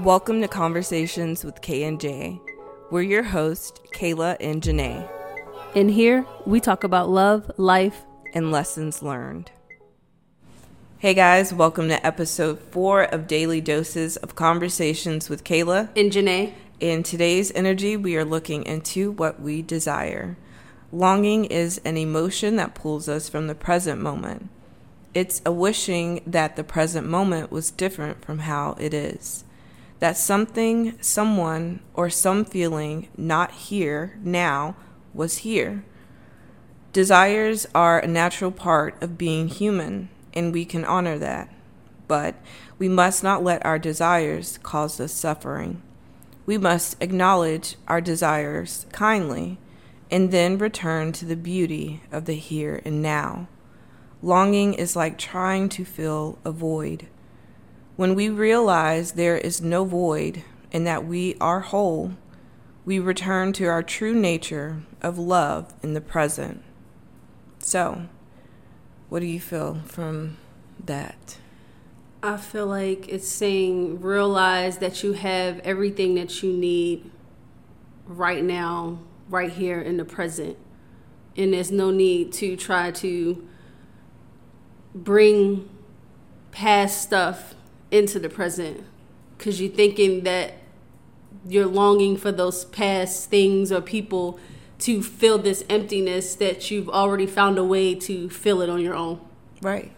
Welcome to Conversations with K and J. We're your hosts, Kayla and Janae, And here we talk about love, life, and lessons learned. Hey guys, welcome to episode four of Daily Doses of Conversations with Kayla. and Janae. In today's energy, we are looking into what we desire. Longing is an emotion that pulls us from the present moment. It's a wishing that the present moment was different from how it is. That something, someone, or some feeling not here now was here. Desires are a natural part of being human, and we can honor that. But we must not let our desires cause us suffering. We must acknowledge our desires kindly and then return to the beauty of the here and now. Longing is like trying to fill a void. When we realize there is no void and that we are whole, we return to our true nature of love in the present. So, what do you feel from that? I feel like it's saying realize that you have everything that you need right now, right here in the present. And there's no need to try to bring past stuff into the present because you're thinking that you're longing for those past things or people to fill this emptiness that you've already found a way to fill it on your own. Right.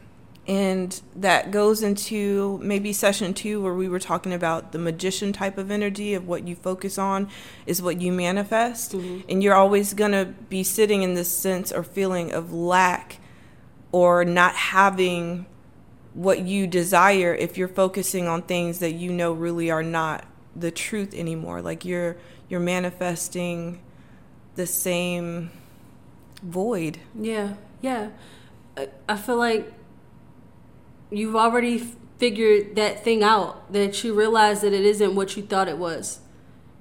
And that goes into maybe session two, where we were talking about the magician type of energy of what you focus on is what you manifest. Mm-hmm. And you're always going to be sitting in this sense or feeling of lack or not having what you desire if you're focusing on things that you know really are not the truth anymore. Like you're you're manifesting the same void. Yeah, yeah. I, I feel like you've already figured that thing out, that you realize that it isn't what you thought it was.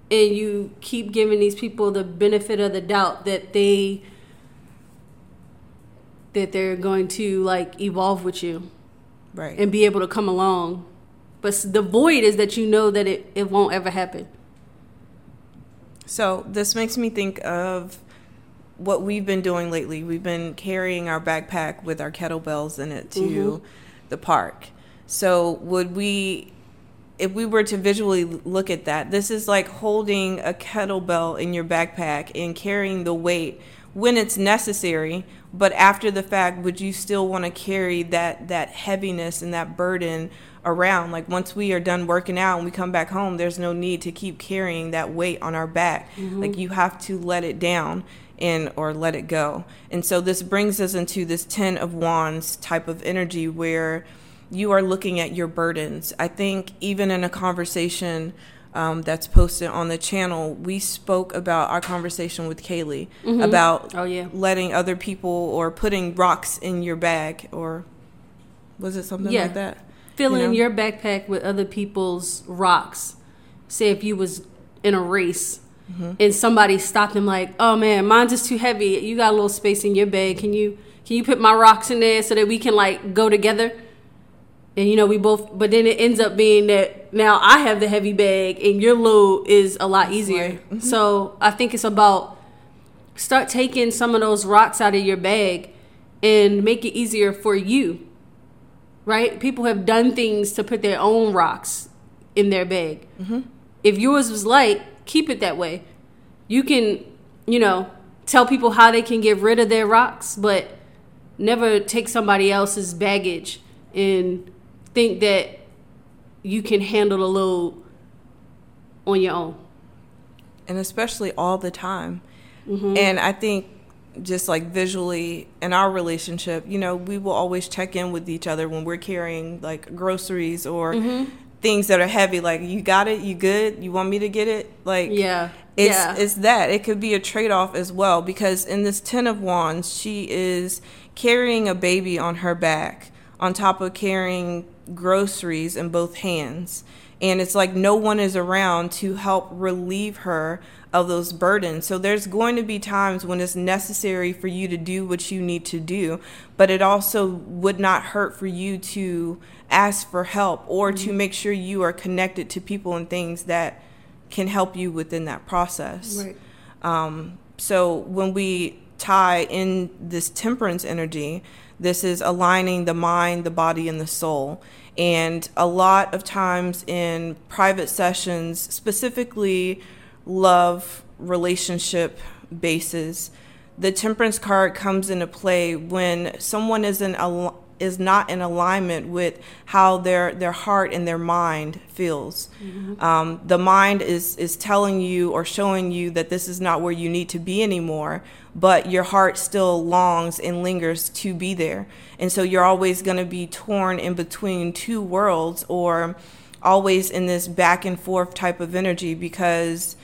And you keep giving these people the benefit of the doubt that they that they're going to like evolve with you Right. and be able to come along. But the void is that you know that it, it won't ever happen. So this makes me think of what we've been doing lately. We've been carrying our backpack with our kettlebells in it to mm-hmm. the park. So would we if we were to visually look at that, this is like holding a kettlebell in your backpack and carrying the weight when it's necessary, but after the fact would you still want to carry that that heaviness and that burden around? Like once we are done working out and we come back home there's no need to keep carrying that weight on our back. Mm-hmm. Like you have to let it down and or let it go. And so this brings us into this 10 of wands type of energy where you are looking at your burdens. I think even in a conversation um, that's posted on the channel we spoke about our conversation with kaylee about Oh, yeah. letting other people or putting rocks in your bag or was it something Yeah. like that filling You know? your backpack with other people's rocks. Say if you was in a race Mm-hmm. and somebody stopped them like, "Oh man, mine's just too heavy. You got a little space in your bag. Can you can you put my rocks in there so that we can like go together?" And you know, we both but then it ends up being that now I have the heavy bag and your load is a lot easier. Mm-hmm. So, I think it's about start taking some of those rocks out of your bag and make it easier for you right? People have done things to put their own rocks in their bag. If yours was light, keep it that way. You can, you know, tell people how they can get rid of their rocks, but never take somebody else's baggage and think that you can handle the load on your own. and especially all the time. Mm-hmm. And I think just like visually in our relationship, you know, we will always check in with each other when we're carrying like groceries or mm-hmm. things that are heavy. Like, you got it? You good? You want me to get it? Like, Yeah. it's yeah. it's that it could be a trade-off as well because in this 10 of wands she is carrying a baby on her back on top of carrying groceries in both hands. And it's like no one is around to help relieve her of those burdens. So there's going to be times when it's necessary for you to do what you need to do, but it also would not hurt for you to ask for help or mm-hmm. to make sure you are connected to people and things that can help you within that process. Right. Um, so when we tie in this temperance energy, this is aligning the mind, the body, and the soul. And a lot of times in private sessions, specifically love relationship bases, the temperance card comes into play when someone isn't a is not in alignment with how their their heart and their mind feels. Mm-hmm. Um, the mind is is telling you or showing you that this is not where you need to be anymore, but your heart still longs and lingers to be there, and so you're always going to be torn in between two worlds or always in this back and forth type of energy because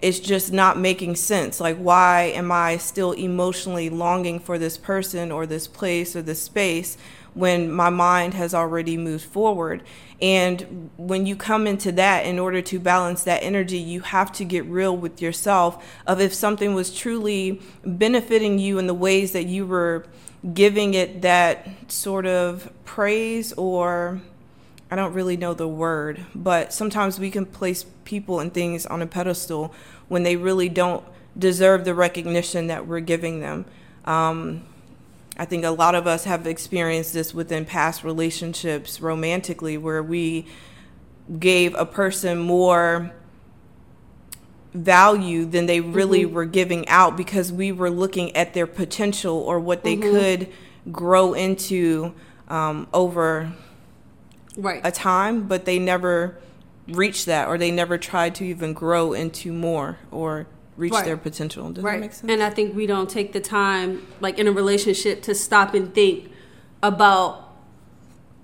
it's just not making sense. Like, why am I still emotionally longing for this person or this place or this space when my mind has already moved forward? And when you come into that, in order to balance that energy, you have to get real with yourself of if something was truly benefiting you in the ways that you were giving it that sort of praise or I don't really know the word, but sometimes we can place people and things on a pedestal when they really don't deserve the recognition that we're giving them. Um, I think a lot of us have experienced this within past relationships romantically where we gave a person more value than they really mm-hmm. were giving out because we were looking at their potential or what they mm-hmm. could grow into um, over right. a time, but they never reach that or they never tried to even grow into more or reach right. their potential. Does right. that make sense? And I think we don't take the time, like in a relationship, to stop and think about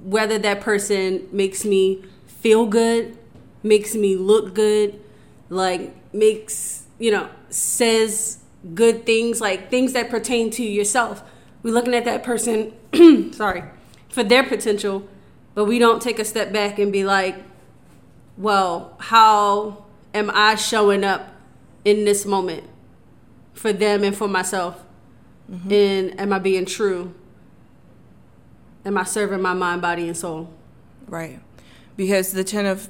whether that person makes me feel good, makes me look good, like makes, you know, says good things, like things that pertain to yourself. We're looking at that person, sorry, for their potential, but we don't take a step back and be like, well, how am I showing up in this moment for them and for myself? Mm-hmm. And am I being true? Am I serving my mind, body, and soul? Right. Because the Ten of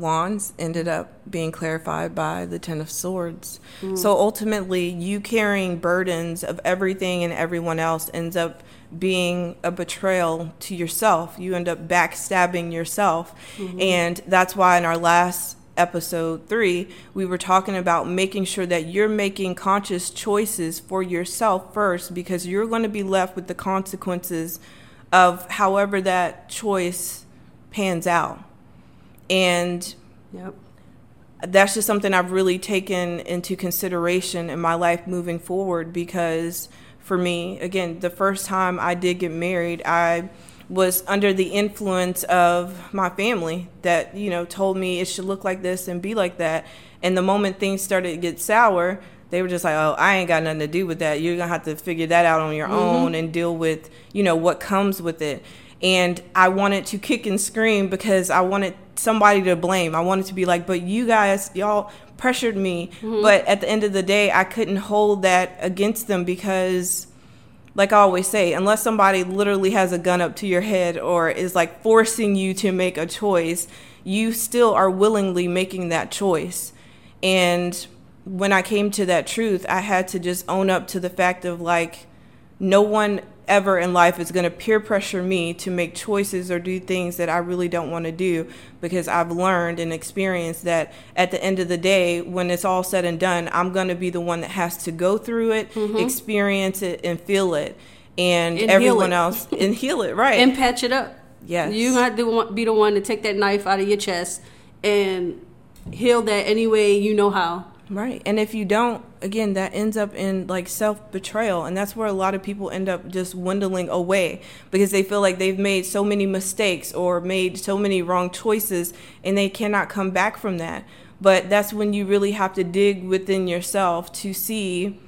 Wands ended up being clarified by the Ten of Swords. Mm. So ultimately, you carrying burdens of everything and everyone else ends up being a betrayal to yourself. You end up backstabbing yourself. Mm-hmm. And that's why in our last episode three, we were talking about making sure that you're making conscious choices for yourself first because you're going to be left with the consequences of however that choice pans out. And yep. that's just something I've really taken into consideration in my life moving forward because for me. Again, the first time I did get married, I was under the influence of my family that, you know, told me it should look like this and be like that. And the moment things started to get sour, they were just like, oh, I ain't got nothing to do with that. You're going to have to figure that out on your mm-hmm. own and deal with, you know, what comes with it. And I wanted to kick and scream because I wanted somebody to blame. I wanted to be like, but you guys, y'all pressured me. Mm-hmm. But at the end of the day, I couldn't hold that against them because, like I always say, unless somebody literally has a gun up to your head or is like forcing you to make a choice, you still are willingly making that choice. And when I came to that truth, I had to just own up to the fact of like, no one ever in life is going to peer pressure me to make choices or do things that I really don't want to do because I've learned and experienced that at the end of the day, when it's all said and done, I'm going to be the one that has to go through it, mm-hmm. experience it, and feel it. And, and everyone else and heal it, right? and patch it up. Yes. You have to be the one to take that knife out of your chest and heal that any way you know how. Right. And if you don't, again, that ends up in like self betrayal. And that's where a lot of people end up just dwindling away because they feel like they've made so many mistakes or made so many wrong choices and they cannot come back from that. But that's when you really have to dig within yourself to see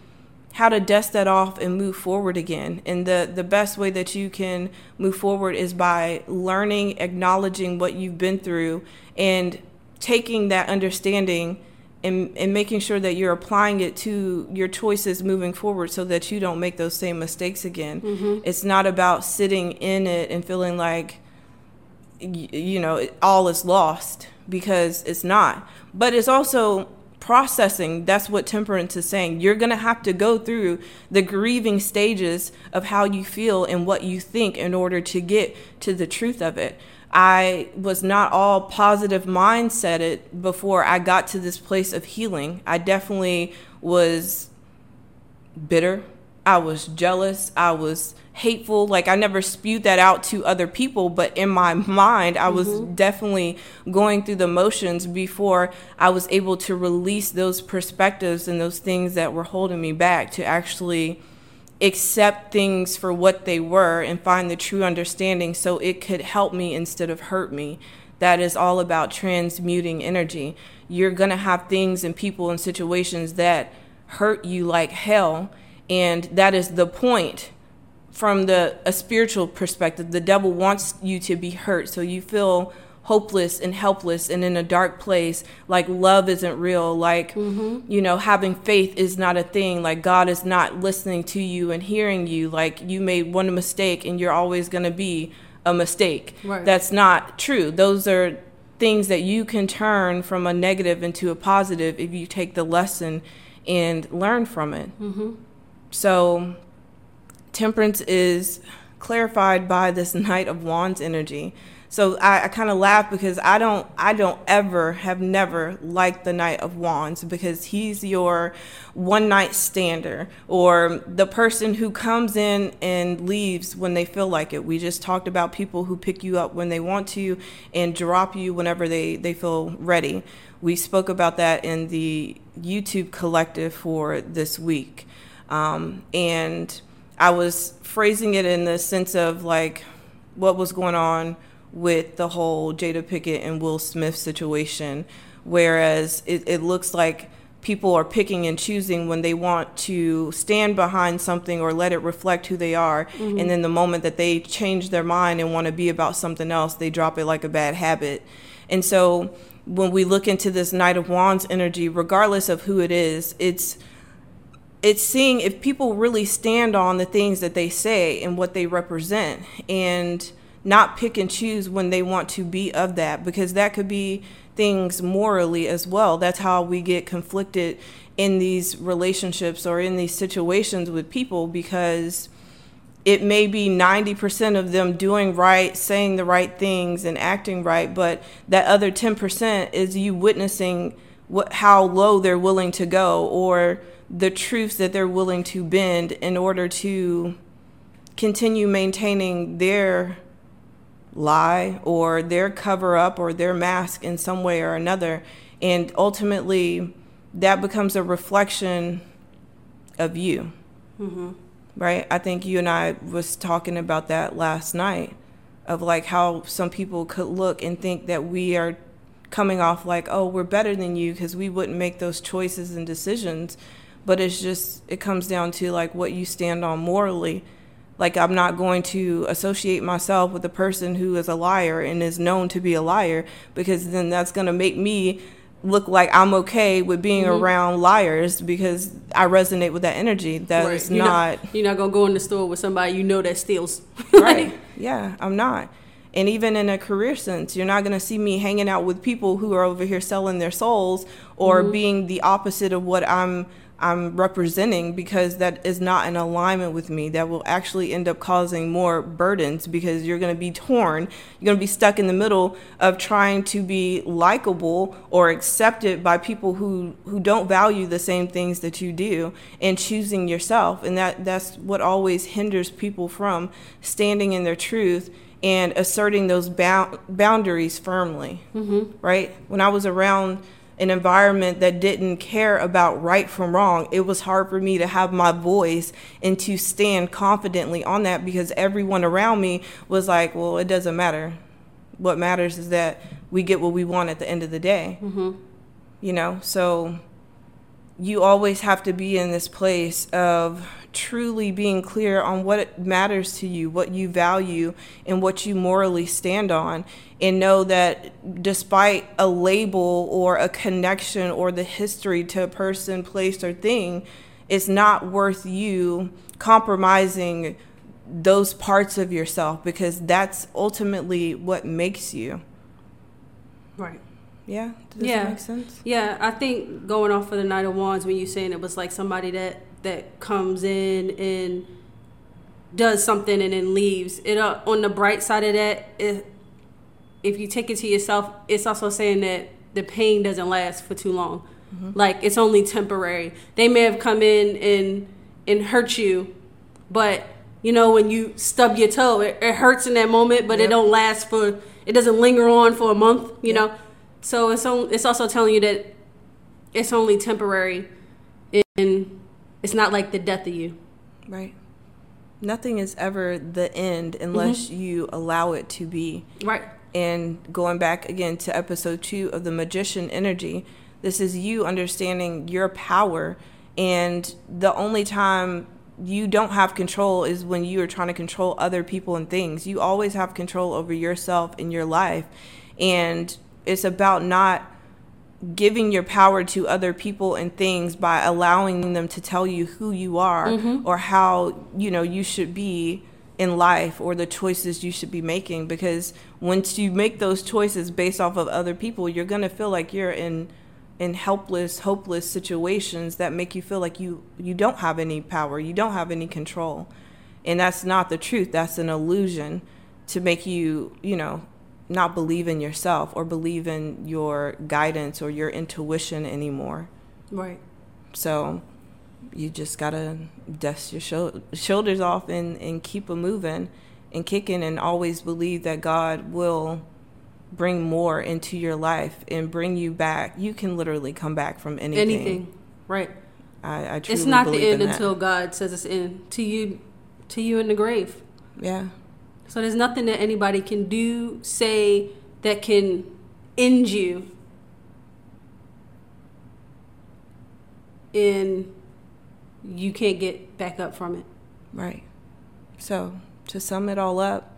how to dust that off and move forward again. And the, the best way that you can move forward is by learning, acknowledging what you've been through, and taking that understanding and, and making sure that you're applying it to your choices moving forward so that you don't make those same mistakes again. Mm-hmm. It's not about sitting in it and feeling like, you know, all is lost because it's not. But it's also processing. That's what temperance is saying. You're going to have to go through the grieving stages of how you feel and what you think in order to get to the truth of it. I was not all positive mindset it before I got to this place of healing. I definitely was bitter. I was jealous. I was hateful. Like I never spewed that out to other people, but in my mind, I was mm-hmm. definitely going through the motions before I was able to release those perspectives and those things that were holding me back to actually accept things for what they were and find the true understanding so it could help me instead of hurt me. That is all about transmuting energy. You're going to have things and people and situations that hurt you like hell, and that is the point from the a spiritual perspective. The devil wants you to be hurt so you feel hopeless and helpless and in a dark place like love isn't real like mm-hmm. you know having faith is not a thing like god is not listening to you and hearing you like you made one mistake and you're always going to be a mistake right. that's not true those are things that you can turn from a negative into a positive if you take the lesson and learn from it mm-hmm. so temperance is clarified by this knight of wands energy so I, I kind of laugh because I don't I don't ever have never liked the Knight of Wands because he's your one night stander or the person who comes in and leaves when they feel like it. We just talked about people who pick you up when they want to and drop you whenever they, they feel ready. We spoke about that in the YouTube collective for this week. Um, and I was phrasing it in the sense of like what was going on with the whole Jada Pinkett and Will Smith situation, whereas it, it looks like people are picking and choosing when they want to stand behind something or let it reflect who they are. Mm-hmm. And then the moment that they change their mind and want to be about something else, they drop it like a bad habit. And so when we look into this Knight of Wands energy, regardless of who it is, it's it's seeing if people really stand on the things that they say and what they represent. And not pick and choose when they want to be of that because that could be things morally as well. That's how we get conflicted in these relationships or in these situations with people because it may be 90% of them doing right, saying the right things, and acting right, but that other 10% is you witnessing what, how low they're willing to go or the truths that they're willing to bend in order to continue maintaining their lie or their cover up or their mask in some way or another. And ultimately, that becomes a reflection of you. Mm-hmm. Right? I think you and I was talking about that last night of like how some people could look and think that we are coming off like, oh, we're better than you because we wouldn't make those choices and decisions. But it's just, it comes down to like what you stand on morally like I'm not going to associate myself with a person who is a liar and is known to be a liar because then that's going to make me look like I'm okay with being mm-hmm. around liars because I resonate with that energy. That right. is you're not, not, You're not gonna go in the store with somebody you know that steals. right. Yeah, I'm not. And even in a career sense, you're not gonna see me hanging out with people who are over here selling their souls or mm-hmm. being the opposite of what I'm I'm representing because that is not in alignment with me. That will actually end up causing more burdens because you're going to be torn. You're going to be stuck in the middle of trying to be likable or accepted by people who, who don't value the same things that you do and choosing yourself. And that, that's what always hinders people from standing in their truth and asserting those bound, boundaries firmly. Mm-hmm. Right? When I was around an environment that didn't care about right from wrong, it was hard for me to have my voice and to stand confidently on that because everyone around me was like, well, it doesn't matter. What matters is that we get what we want at the end of the day. Mm-hmm. You know, so you always have to be in this place of truly being clear on what matters to you, what you value, and what you morally stand on. And know that despite a label or a connection or the history to a person, place, or thing, it's not worth you compromising those parts of yourself because that's ultimately what makes you. Right. Yeah. Does yeah. that make sense? Yeah, I think going off of the Knight of Wands when you're saying it was like somebody that that comes in and does something and then leaves. It uh, on the bright side of that, it, if you take it to yourself, it's also saying that the pain doesn't last for too long. Mm-hmm. Like it's only temporary. They may have come in and and hurt you, but you know when you stub your toe, it, it hurts in that moment, but yep. it don't last for. It doesn't linger on for a month. You yep. know so it's on, it's also telling you that it's only temporary, and it's not like the death of you. Right. Nothing is ever the end unless mm-hmm. you allow it to be. Right. And going back again to episode two of the magician energy, this is you understanding your power. And the only time you don't have control is when you are trying to control other people and things. You always have control over yourself and your life. And it's about not giving your power to other people and things by allowing them to tell you who you are mm-hmm. or how you know you should be in life or the choices you should be making because once you make those choices based off of other people you're going to feel like you're in in helpless hopeless situations that make you feel like you you don't have any power you don't have any control and that's not the truth that's an illusion to make you you know not believe in yourself or believe in your guidance or your intuition anymore. Right. So you just gotta dust your sh- shoulders off and, and keep it moving and kicking and always believe that God will bring more into your life and bring you back. You can literally come back from anything. Anything. Right. I, I It's not the end until God says it's in to you to you in the grave. Yeah. So there's nothing that anybody can do, say that can end you. And you can't get back up from it. Right. So, to sum it all up,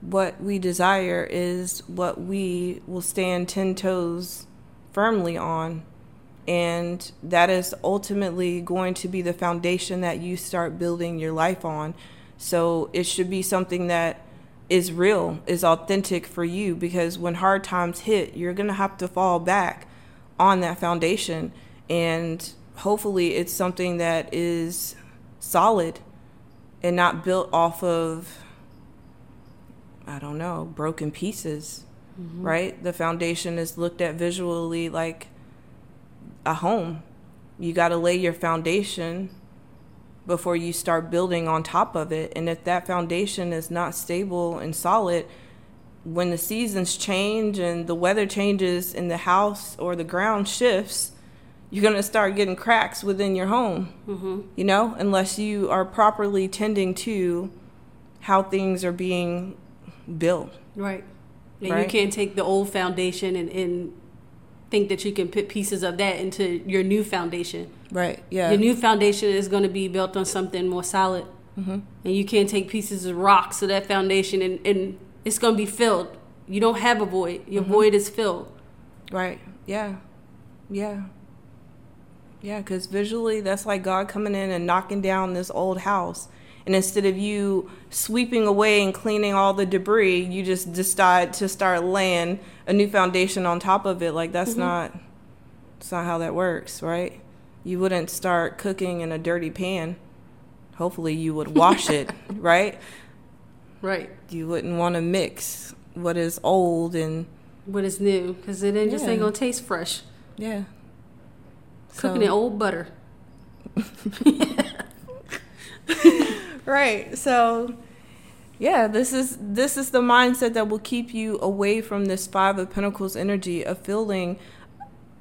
what we desire is what we will stand 10 toes firmly on. And that is ultimately going to be the foundation that you start building your life on. So it should be something that is real, is authentic for you because when hard times hit, you're going to have to fall back on that foundation. And hopefully, it's something that is solid and not built off of, I don't know, broken pieces, mm-hmm. right? The foundation is looked at visually like a home. You got to lay your foundation before you start building on top of it. And if that foundation is not stable and solid, when the seasons change and the weather changes in the house or the ground shifts, you're going to start getting cracks within your home, mm-hmm. you know, unless you are properly tending to how things are being built. Right. And right? you can't take the old foundation and, and think that you can put pieces of that into your new foundation. Right. Yeah. Your new foundation is going to be built on something more solid, mm-hmm. and you can't take pieces of rock so that foundation and, and it's going to be filled. You don't have a void. Your mm-hmm. void is filled. Right. Yeah. Yeah. Yeah, because visually, that's like God coming in and knocking down this old house and instead of you sweeping away and cleaning all the debris, you just decide to start laying a new foundation on top of it. Like that's mm-hmm. not that's not how that works, right? You wouldn't start cooking in a dirty pan. Hopefully you would wash it, right? Right. You wouldn't want to mix what is old and what is new because it yeah. just ain't gonna taste fresh. Yeah. Cooking so. in old butter. right. So yeah, this is this is the mindset that will keep you away from this 5 of pentacles energy of feeling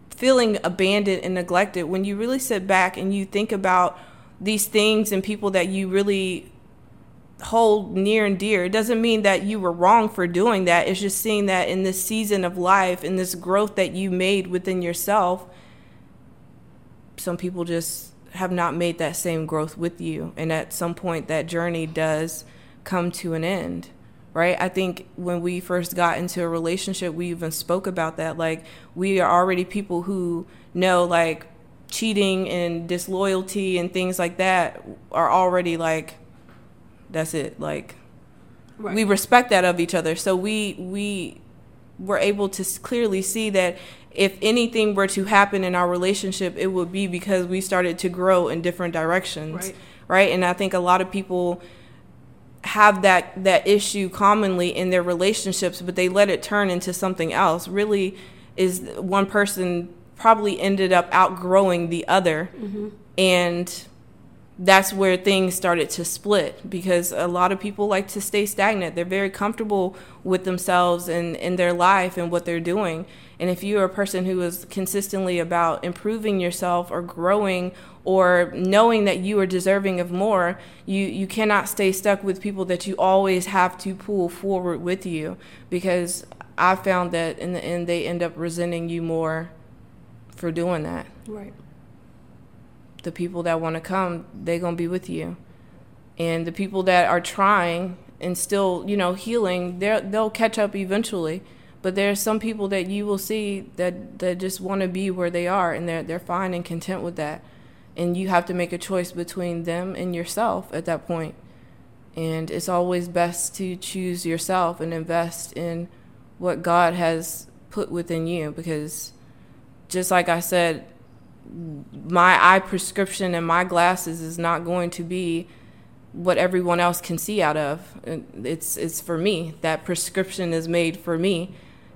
feeling abandoned and neglected when you really sit back and you think about these things and people that you really hold near and dear. It doesn't mean that you were wrong for doing that. It's just seeing that in this season of life, in this growth that you made within yourself, some people just have not made that same growth with you. And at some point, that journey does come to an end, right? I think when we first got into a relationship, we even spoke about that. Like, we are already people who know, like, cheating and disloyalty and things like that are already like, that's it. Like, right. we respect that of each other. So we, we, were able to clearly see that if anything were to happen in our relationship, it would be because we started to grow in different directions. Right. right? And I think a lot of people have that that issue commonly in their relationships, but they let it turn into something else. Really is one person probably ended up outgrowing the other mm-hmm. and that's where things started to split because a lot of people like to stay stagnant. They're very comfortable with themselves and in their life and what they're doing. And if you're a person who is consistently about improving yourself or growing or knowing that you are deserving of more, you, you cannot stay stuck with people that you always have to pull forward with you because I found that in the end they end up resenting you more for doing that. Right. The people that want to come, they're going to be with you. And the people that are trying and still, you know, healing, they they'll catch up eventually. But there are some people that you will see that that just want to be where they are and they're they're fine and content with that. And you have to make a choice between them and yourself at that point. And it's always best to choose yourself and invest in what God has put within you because just like I said my eye prescription and my glasses is not going to be what everyone else can see out of it's it's for me that prescription is made for me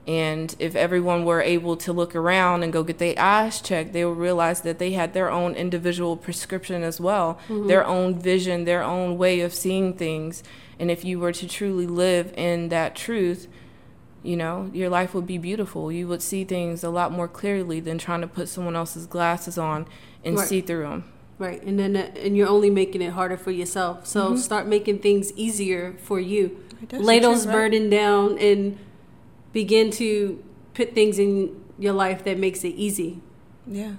and if everyone were able to look around and go get their eyes checked, they would realize that they had their own individual prescription as well, mm-hmm. their own vision, their own way of seeing things. And if you were to truly live in that truth, you know, your life would be beautiful. You would see things a lot more clearly than trying to put someone else's glasses on and right. see through them. Right, and then uh, and you're only making it harder for yourself. So mm-hmm. start making things easier for you. Lay those right? burden down and begin to put things in your life that makes it easy. Yeah.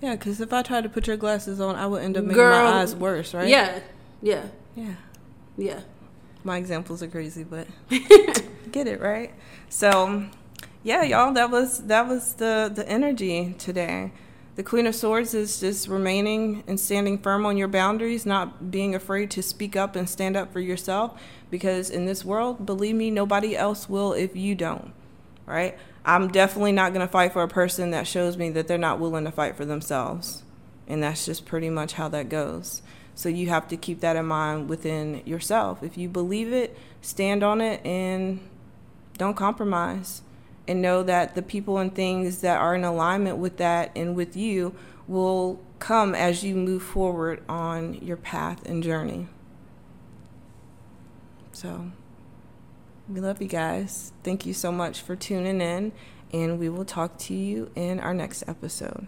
Yeah, because if I tried to put your glasses on, I would end up making Girl, my eyes worse, right? Yeah. Yeah. Yeah. Yeah. My examples are crazy, but get it, right? So, yeah, y'all, that was that was the the energy today. The Queen of Swords is just remaining and standing firm on your boundaries, not being afraid to speak up and stand up for yourself. Because in this world, believe me, nobody else will if you don't, right? I'm definitely not going to fight for a person that shows me that they're not willing to fight for themselves. And that's just pretty much how that goes. So you have to keep that in mind within yourself. If you believe it, stand on it and don't compromise and know that the people and things that are in alignment with that and with you will come as you move forward on your path and journey. So, we love you guys. Thank you so much for tuning in, and we will talk to you in our next episode.